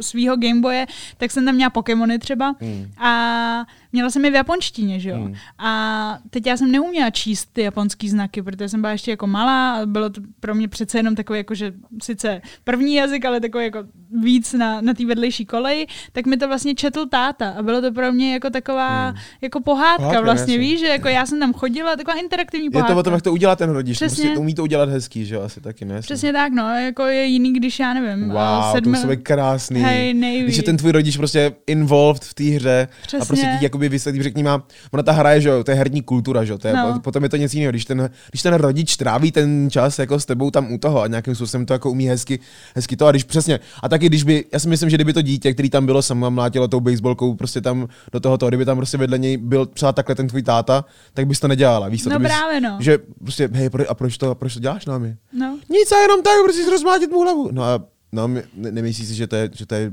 svýho Gameboye, tak jsem tam měla Pokémony třeba hmm. a měla jsem je v japonštině, že jo. Hmm. A teď já jsem neuměla číst ty japonský znaky, protože jsem byla ještě jako malá a bylo to pro mě přece jenom takový jako, že sice první jazyk, ale takový jako víc na, na té vedlejší koleji, tak mi to vlastně četl táta a bylo to pro mě jako taková hmm. jako pohádka, pohádka vlastně, jasně. víš, že jako já jsem tam chodila, taková interaktivní pohádka. Je to o tom, jak to udělá ten rodič, Přesně. Musí, umí to udělat hezký, že jo, asi taky ne. Přesně tak, no, jako je jiný, když já nevím. Wow, sedm... to musí být krásný. Hej, nejvíc. Když je ten tvůj rodič prostě involved v té hře Přesně. a prostě ti jakoby vysvětlí, řekni má, ona ta hra je, že jo, to je herní kultura, že jo, to je, no. potom je to něco jiného, když ten, když ten rodič tráví ten čas jako s tebou tam u toho a nějakým způsobem to jako umí hezky, hezky to a když přesně, a taky když by, já si myslím, že kdyby to dítě, který tam bylo samo mlátilo tou baseballkou prostě tam do toho, kdyby tam prostě vedle něj byl třeba takhle ten tvůj táta, tak bys to nedělala, víš co? No bys, právě no. Že prostě, hej, a proč to, a proč to děláš námi? No. Nic a jenom tak, prostě rozmlátit mu hlavu. No a no, ne, nemyslíš si, že to je, že to je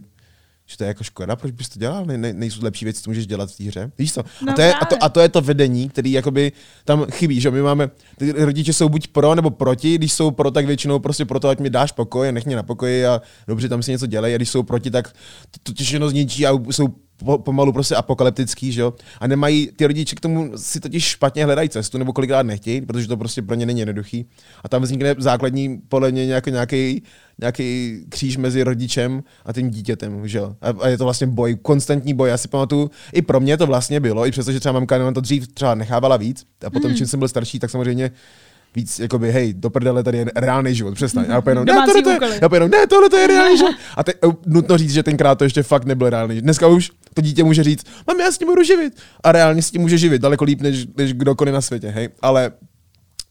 že to je jako škoda, proč bys to dělal? Ne, ne, nejsou lepší věci, co můžeš dělat v té hře. Víš co? No a, to je, a, to, a to je to vedení, který jakoby tam chybí, že my máme, ty rodiče jsou buď pro nebo proti, když jsou pro, tak většinou prostě proto, ať mi dáš pokoj, nech mě na pokoji a dobře, tam si něco dělej, a když jsou proti, tak to, to všechno zničí a jsou po, pomalu prostě apokalyptický, že jo? A nemají, ty rodiče k tomu si totiž špatně hledají cestu, nebo kolikrát nechtějí, protože to prostě pro ně není jednoduchý. A tam vznikne základní, podle mě nějaký, nějaký, nějaký kříž mezi rodičem a tím dítětem, že jo? A, a, je to vlastně boj, konstantní boj. Já si pamatuju, i pro mě to vlastně bylo, i přestože třeba mamka to dřív třeba nechávala víc, a potom, mm. čím jsem byl starší, tak samozřejmě víc, jakoby, hej, do prdele, tady je reálný život, přestaň. Já jenom, ne, tohle to je, já jenom, ne, tohle to je reálný život. A te, nutno říct, že tenkrát to ještě fakt nebyl reálný. Dneska už to dítě může říct, mám já s tím budu živit. A reálně s tím může živit, daleko líp, než, než kdokoliv na světě, hej. Ale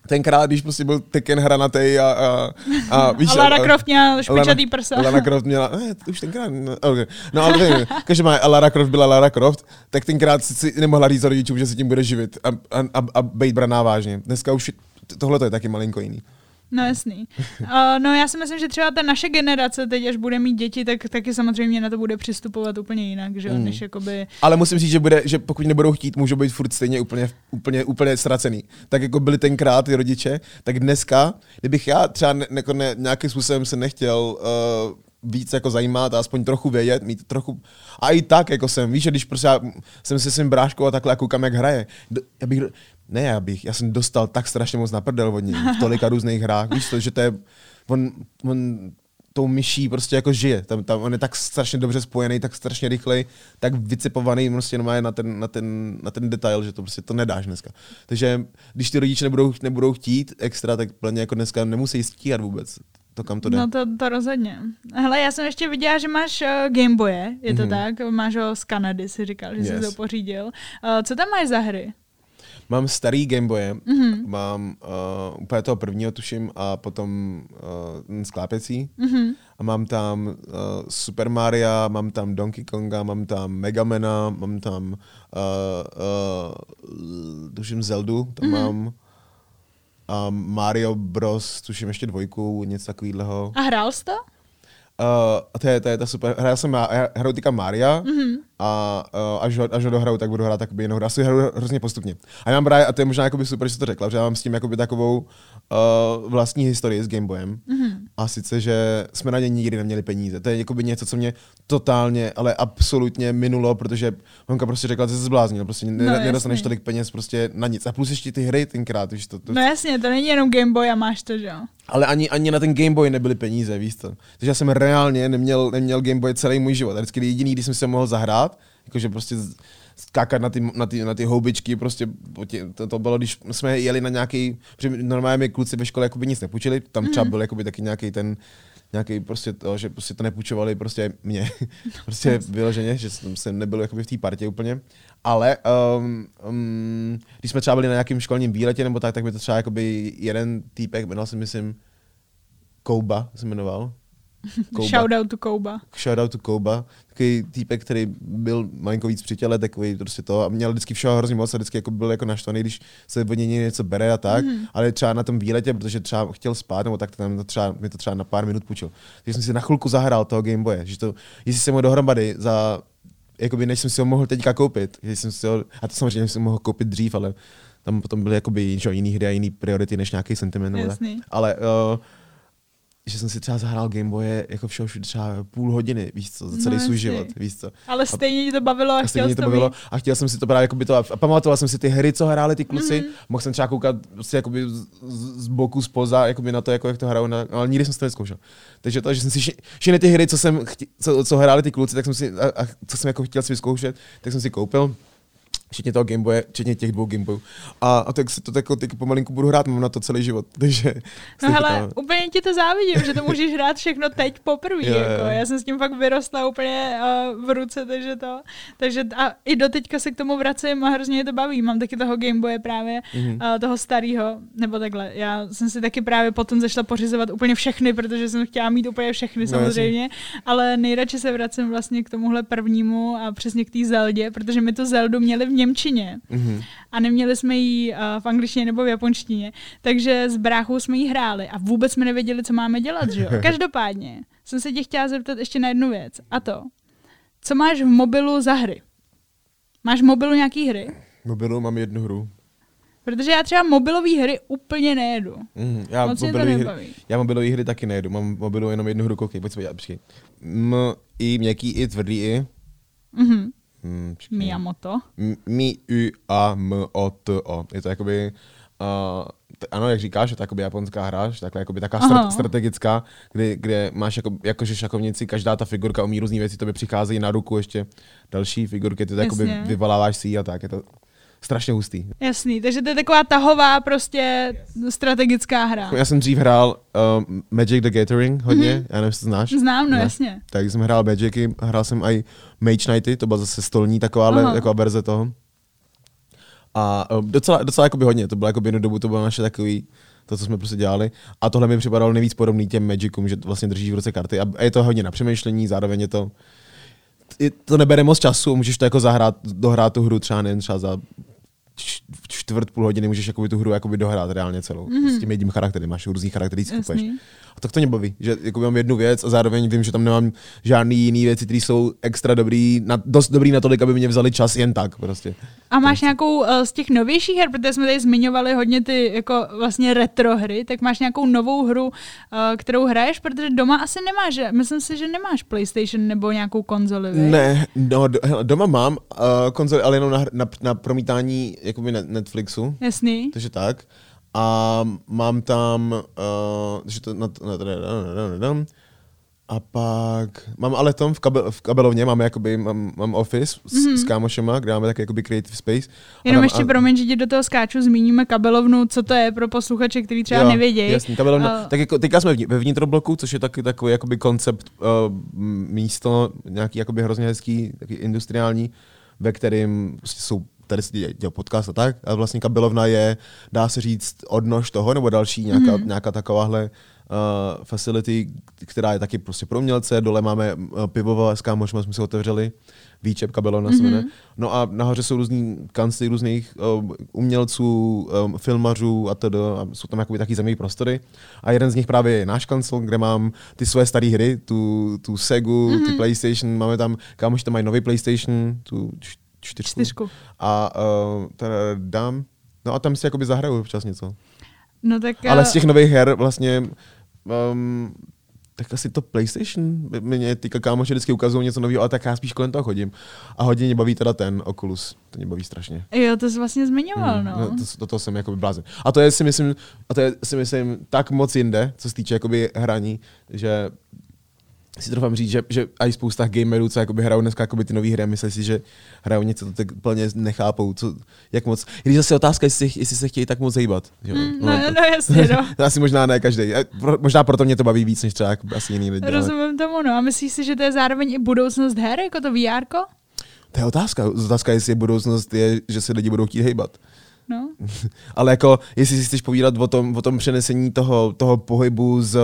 tenkrát, když prostě byl Tekken hranatej a, a, a víš, a Lara Croft měla špičatý prsa. Lara Croft měla, ne, už tenkrát, no, okay. no ale nevím, každý a Lara Croft byla Lara Croft, tak tenkrát si nemohla říct rodičům, že se tím bude živit a, a, a, a být braná vážně. Dneska už tohle to je taky malinko jiný. No jasný. Uh, no já si myslím, že třeba ta naše generace teď, až bude mít děti, tak taky samozřejmě na to bude přistupovat úplně jinak, že mm. než jakoby... Ale musím říct, že, bude, že pokud nebudou chtít, můžou být furt stejně úplně, úplně, úplně ztracený. Tak jako byli tenkrát ty rodiče, tak dneska, kdybych já třeba ne, ne, ne, nějakým způsobem se nechtěl uh, víc jako zajímat a aspoň trochu vědět, mít trochu... A i tak, jako jsem, víš, že když prostě já jsem si svým bráškou a takhle a koukám, jak hraje. Já bych, ne, já bych, já jsem dostal tak strašně moc na prdel od něj v tolika různých hrách, víš to, že to je, on, on tou myší prostě jako žije. Tam, tam on je tak strašně dobře spojený, tak strašně rychlej, tak vycepovaný prostě jenom na ten, na, ten, na ten detail, že to prostě to nedáš dneska. Takže když ty rodiče nebudou, nebudou chtít extra, tak plně jako dneska nemusí stíhat vůbec to, kam to jde. No to, to rozhodně. Hele, já jsem ještě viděla, že máš uh, Gameboye, je to mm-hmm. tak? Máš ho z Kanady, si říkal, že yes. jsi to pořídil. Uh, co tam máš za hry? Mám starý Gameboye, mm-hmm. mám uh, úplně toho prvního tuším a potom uh, sklápecí. Mm-hmm. A mám tam uh, Super Mario, mám tam Donkey Konga, mám tam Megamena, mám tam uh, uh, tuším Zeldu, tam mm-hmm. mám a Mario Bros, tuším ještě dvojku, něco takového. A hrál jsi to? Uh, to, je, to je ta super. Hrál jsem, hraju týka Maria mm-hmm. a uh, až, ho, až ho dohraju, tak budu hrát takový jinou hru. Asi hraju hrozně postupně. A já mám právě, a to je možná jakoby super, že jsi to řekla, že já mám s tím jakoby takovou uh, vlastní historii s Gameboyem. Mm-hmm. A sice, že jsme na ně nikdy neměli peníze. To je jakoby něco, co mě totálně, ale absolutně minulo, protože Honka prostě řekla, že jsi zbláznil, prostě no, nedostaneš tolik peněz prostě na nic. A plus ještě ty hry tenkrát, víš to, to. No jasně, to není jenom Gameboy a máš to, že jo. Ale ani, ani na ten Game Boy nebyly peníze, víš to. Takže já jsem reálně neměl, neměl Game Boy celý můj život. A vždycky jediný, když jsem se mohl zahrát, jakože prostě skákat na ty, na ty, na ty houbičky, prostě to, to bylo, když jsme jeli na nějaký, normálně mi kluci ve škole jakoby nic nepůjčili, tam třeba mhm. byl jakoby taky nějaký ten, nějaký prostě to, že prostě to nepůjčovali prostě mě, prostě vyloženě, že jsem nebyl jakoby v té partě úplně, ale um, um, když jsme třeba byli na nějakém školním výletě nebo tak, tak mi to třeba jakoby jeden týpek, jmenoval se myslím Kouba, se jmenoval, Kouba. Shoutout to Kouba. Shoutout to Kouba. Takový týpek, který byl malinko víc přítele, takový prostě to a měl vždycky všeho hrozně moc a vždycky jako byl jako naštvaný, když se od něj něco bere a tak, mm. ale třeba na tom výletě, protože třeba chtěl spát nebo tak, tam to třeba, mi to třeba na pár minut půjčil. Takže jsem si na chvilku zahrál toho Gameboye, že to, jestli jsem ho dohromady za, jakoby než jsem si ho mohl teďka koupit, že jsem si ho, a to samozřejmě jsem mohl koupit dřív, ale tam potom byly jakoby, jiný hry a jiný priority než nějaký sentiment. Ale uh, že jsem si třeba zahrál Gameboye jako všeho třeba půl hodiny, víš co, za celý no, svůj život, víš co. Ale stejně ti to bavilo a, a chtěl to bavilo a chtěl jsem si to právě by to, a pamatoval jsem si ty hry, co hráli ty kluci, mm-hmm. mohl jsem třeba koukat prostě jakoby z, z boku, spoza, jakoby na to, jako jak to hrajou, na, ale nikdy jsem to neskoušel. Takže to, že jsem si všechny ty hry, co, jsem chtě, co, co hráli ty kluci, tak jsem si, a, a, co jsem jako chtěl si vyzkoušet, tak jsem si koupil včetně toho Gameboye, včetně těch dvou Gameboyů. A, a tak si to teď pomalinku budu hrát, mám na to celý život, takže... No hele, to... úplně ti to závidím, že to můžeš hrát všechno teď poprvé, yeah. jako. Já jsem s tím fakt vyrostla úplně uh, v ruce, takže to, takže a i do teďka se k tomu vracím a hrozně mě to baví. Mám taky toho Gameboye právě, mm-hmm. uh, toho starého, nebo takhle. Já jsem si taky právě potom zašla pořizovat úplně všechny, protože jsem chtěla mít úplně všechny no, samozřejmě, jasný. ale nejradši se vracím vlastně k tomuhle prvnímu a přesně k té Zeldě, protože my tu Zeldu měli v Němčině mm-hmm. a neměli jsme ji uh, v angličtině nebo v japonštině, takže s bráchou jsme ji hráli a vůbec jsme nevěděli, co máme dělat, že jo? Každopádně jsem se tě chtěla zeptat ještě na jednu věc a to, co máš v mobilu za hry? Máš v mobilu nějaký hry? V mobilu mám jednu hru. Protože já třeba mobilové hry úplně nejedu. Mm, já, Moc mobilový hry, já mobilové hry taky nejedu. Mám mobilu jenom jednu hru, koukej, pojď se podívat. M, i, měkký i, tvrdý i. Mm-hmm. Hmm, Miyamoto. Mi, U, A, M, O, T, O. Je to jakoby, uh, t- ano, jak říkáš, je to jakoby japonská hra, že takhle jakoby taková Aha. strategická, kdy, kde máš jako, jakože šakovnici, každá ta figurka umí různé věci, to by přicházejí na ruku ještě další figurky, ty to jakoby vyvoláváš si a tak, je to strašně hustý. Jasný, takže to je taková tahová prostě strategická hra. Já jsem dřív hrál uh, Magic the Gathering hodně, mm-hmm. já nevím, jestli to znáš. Znám, no ne? jasně. Tak jsem hrál Magicy, hrál jsem i Mage Knighty, to byla zase stolní taková jako verze toho. A uh, docela, docela jakoby hodně, to bylo jako jednu dobu, to bylo naše takový, to, co jsme prostě dělali. A tohle mi připadalo nejvíc podobný těm Magicům, že vlastně držíš v ruce karty a je to hodně na přemýšlení, zároveň je to to nebere moc času, můžeš to jako zahrát, dohrát tu hru třeba nejen třeba za čtvrt, půl hodiny můžeš jakoby tu hru jakoby dohrát reálně celou. Mm-hmm. S tím jedním charakterem, máš různý charaktery, skupuješ. Jasný. A tak to mě baví, že jako mám jednu věc a zároveň vím, že tam nemám žádný jiný věci, které jsou extra dobrý, na, dost dobrý na tolik, aby mě vzali čas jen tak prostě. A máš nějakou uh, z těch novějších her, protože jsme tady zmiňovali hodně ty jako vlastně retro hry, tak máš nějakou novou hru, uh, kterou hraješ, protože doma asi nemáš, myslím si, že nemáš PlayStation nebo nějakou konzoli, viď? Ne, no, do, hele, doma mám uh, konzoli, ale jenom na, na, na promítání jakoby net, Netflixu, Jasný. takže tak. A mám tam, uh, že to, na, na, na, na, na, na, na, a pak mám ale tom v, kabel, v kabelovně, máme jakoby, mám, mám office s, mm-hmm. s kámošema, kde máme taky jakoby creative space. Jenom tam- ještě a- promiň, že ti do toho skáču, zmíníme kabelovnu, co to je pro posluchače, který třeba nevědějí. Jasný, kabelovna. A- Tak jako, teďka jsme ve vnitrobloku, což je taky takový jakoby koncept uh, místo, nějaký jakoby hrozně hezký, taky industriální, ve kterém prostě jsou tady se děje podcast a tak, a vlastně kabelovna je, dá se říct, odnož toho, nebo další nějaká, Mhm. mm. nějaká takováhle uh, facility, která je taky prostě pro umělce, dole máme uh, pivovar s kámošma, jsme si otevřeli, výčep kabelovna se jmenuje. No a nahoře jsou různý kancly různých um, umělců, um, filmařů a tedy, a jsou tam jakoby taky zajímavé prostory. A jeden z nich právě je náš kancel, kde mám ty své staré hry, tu, tu Segu, mm-hmm. ty PlayStation, máme tam, kámoši tam mají nový PlayStation, tu čtyřku. Čtyřku. A uh, teda dám, no a tam si jakoby zahraju občas něco. No tak, Ale eh, z těch nových her vlastně um, tak asi to PlayStation, mě teďka kámoši vždycky ukazují něco nového, ale tak já spíš kolem toho chodím. A hodně mě baví teda ten Oculus, to mě baví strašně. Jo, to jsi vlastně zmiňoval, no. to, to, to, jsem jakoby blázen. A to je si myslím, a to je si myslím tak moc jinde, co se týče jakoby hraní, že si trofám říct, že, že i spousta gamerů, co jakoby hrajou dneska jakoby ty nové hry, myslí si, že hrajou něco, to tak plně nechápou, co, jak moc. Když zase otázka, jestli, jestli se chtějí tak moc hýbat. Že? jo? Mm, no, to- no, jasně, no. to asi možná ne každý. Možná proto mě to baví víc, než třeba jako asi jiný lidi. ale- Rozumím tomu, no. A myslíš si, že to je zároveň i budoucnost her, jako to VR? -ko? To je otázka. Otázka, jestli budoucnost je, že se lidi budou chtít hejbat. No. Ale jako, jestli si chceš povídat o tom, o tom přenesení toho, toho pohybu z,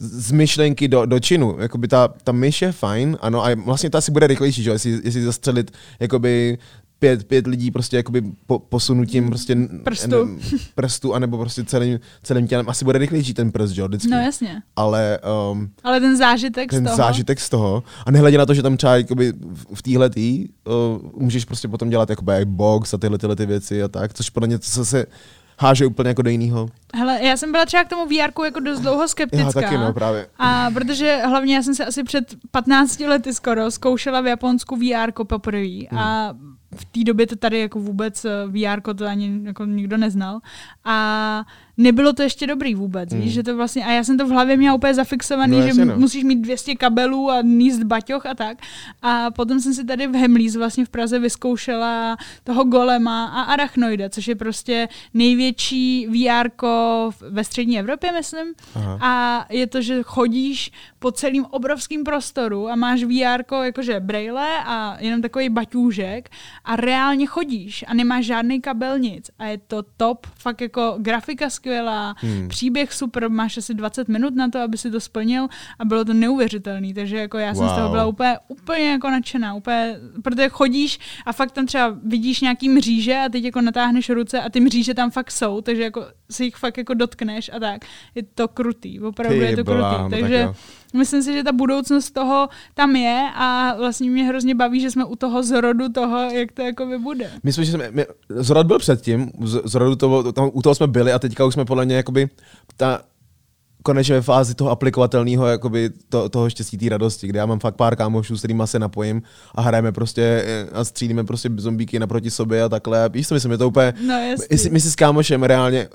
z myšlenky do, do činu. Jakoby ta, ta myš je fajn, ano, a vlastně to asi bude rychlejší, že? Jestli, jestli zastřelit jakoby pět, pět lidí prostě jakoby po, posunutím prostě Prstu. n- prstu, anebo prostě celým, celým tělem. Asi bude rychlejší ten prst, že jo, vždycky. no jasně. Ale um, Ale ten zážitek ten z toho. zážitek z toho. A nehledě na to, že tam třeba jakoby v, téhle tý, uh, můžeš prostě potom dělat jakoby jak box a tyhle, tyhle ty věci a tak, což podle mě to se, se háže úplně jako do jiného. Hele, já jsem byla třeba k tomu VR jako dost dlouho skeptická. Já taky, no, právě. A protože hlavně já jsem se asi před 15 lety skoro zkoušela v Japonsku VR poprvé a v té době to tady jako vůbec VR to ani jako nikdo neznal a nebylo to ještě dobrý vůbec, víš, že to vlastně, a já jsem to v hlavě měla úplně zafixovaný, No, že no. musíš mít 200 kabelů a níst baťoch a tak. A potom jsem si tady v Hemlíz vlastně v Praze vyzkoušela toho Golema a Arachnoida, což je prostě největší VR ve střední Evropě, myslím. Aha. A je to, že chodíš po celém obrovském prostoru a máš VR jakože braille a jenom takový baťůžek a reálně chodíš a nemáš žádný kabel nic. A je to top, fakt jako grafika skvělá, hmm. příběh super, máš asi 20 minut na to, aby si to splnil a bylo to neuvěřitelný, takže jako já jsem z toho Wow. byla úplně, úplně jako nadšená, úplně, protože chodíš a fakt tam třeba vidíš nějaký mříže a teď jako natáhneš ruce a ty mříže tam fakt jsou, takže jako si jich fakt jako dotkneš a tak. Je to krutý, opravdu Ty je to bláho, krutý. tak Takže jo. myslím si, že ta budoucnost toho tam je a vlastně mě hrozně baví, že jsme u toho zrodu toho, jak to jako bude. My jsme, že jsme, my, Zrod byl předtím, Zrodu to, tam, u toho jsme byli a teďka už jsme podle mě jakoby ta, konečně ve fázi toho aplikovatelného jakoby to, toho štěstí, té radosti, kde já mám fakt pár kámošů, s kterými se napojím a hrajeme prostě eh, a střílíme prostě zombíky naproti sobě a takhle. Víš co myslím, je to úplně... No. Jestli, my si s kámošem reálně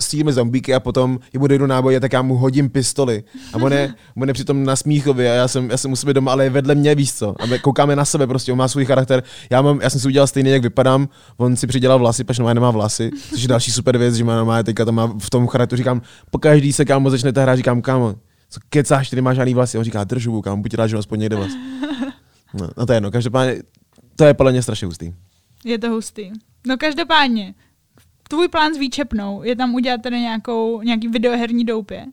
střílíme zombíky a potom jemu dojdu náboj a tak já mu hodím pistoli. A on je, on je přitom na smíchově a já jsem, já jsem u sebe doma, ale je vedle mě, víš co. A my koukáme na sebe prostě, on má svůj charakter. Já, mám, já jsem si udělal stejný, jak vypadám, on si přidělal vlasy, pač normálně nemá vlasy, což je další super věc, že má normálně teďka tam má v tom charakteru, říkám, po každý se kámo začne ta hra, říkám, kámo, co kecáš, ty nemáš žádný vlasy, on říká, držu, kámo, buď rád, že aspoň někde vás. No, no to je jedno, každopádně, to je podle mě strašně hustý. Je to hustý. No každopádně, tvůj plán s výčepnou je tam udělat tedy nějakou, nějaký videoherní doupě.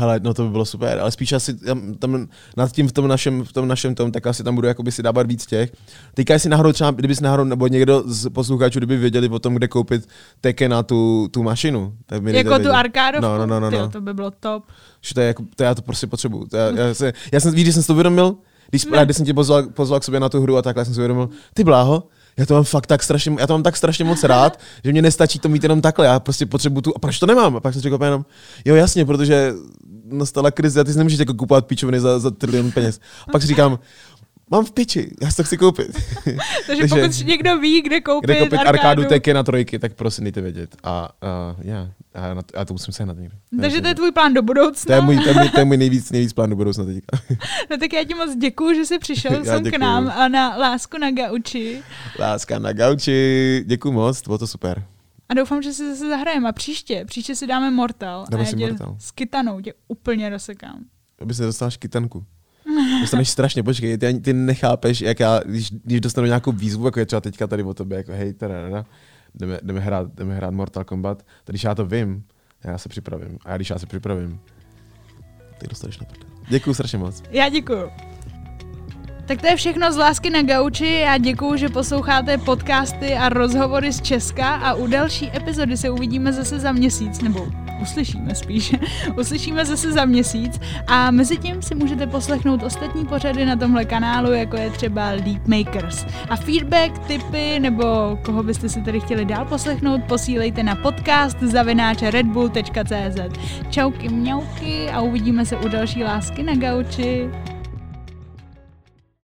Hele, no to by bylo super, ale spíš asi tam, tam nad tím v tom našem, v tom našem tom, tak asi tam budu jakoby si dávat víc těch. Teďka jestli náhodou třeba, kdyby si náhodou, nebo někdo z posluchačů, kdyby věděli o tom, kde koupit teke na tu, tu mašinu. Tak mi Jako tu arkádovku? No, no, no, no, Tyjo, no. to by bylo top. Že to, je jako, to já to prostě potřebuju. To já, já, se, já jsem, víš, když jsem si to uvědomil, když, Ne. když jsem tě pozval, pozval k sobě na tu hru a takhle jsem si uvědomil, ty bláho, já to mám fakt tak strašně, já to mám tak strašně moc rád, že mě nestačí to mít jenom takhle, já prostě potřebuju tu, a proč to nemám? A pak jsem řekl jenom, jo jasně, protože nastala krize a ty si nemůžeš jako kupovat píčoviny za, za trilion peněz. A pak si říkám, mám v piči, já si to chci koupit. Takže, Takže- pokud někdo ví, kde koupit, Kde koupit arkádu, arkádu teky na trojky, tak prosím dejte vědět. A uh, já, já, na to, já to musím sehnat někdy. Takže to je tvůj plán do budoucna. to je můj, to je můj, to je můj nejvíc, nejvíc plán do budoucna teďka. No tak já ti moc děkuju, že jsi přišel Já sem k děkuju. nám a na lásku na gauči. Láska na gauči. Děkuji moc, bylo to super. A doufám, že si zase zahrajeme. A příště, příště si dáme Mortal. Dáme a já si tě Mortal. s kytanou tě úplně rozsekám. Aby se dostal kytanku. Dostaneš strašně, počkej, ty, ani- ty nechápeš, jak já, když, když dostanu nějakou výzvu, jako je třeba teďka tady o tobě, jako hej, teda, jdeme, jdeme, hrát, jdeme hrát Mortal Kombat, tak když já to vím, já se připravím. A já když já se připravím, tak dostaneš na prdel. Děkuji strašně moc. Já děkuju. Tak to je všechno z Lásky na gauči. Já děkuju, že posloucháte podcasty a rozhovory z Česka a u další epizody se uvidíme zase za měsíc, nebo uslyšíme spíš. uslyšíme zase za měsíc a mezi tím si můžete poslechnout ostatní pořady na tomhle kanálu, jako je třeba Leap Makers. A feedback, tipy nebo koho byste si tady chtěli dál poslechnout, posílejte na podcast zavináče redbull.cz. Čauky mňauky a uvidíme se u další Lásky na gauči.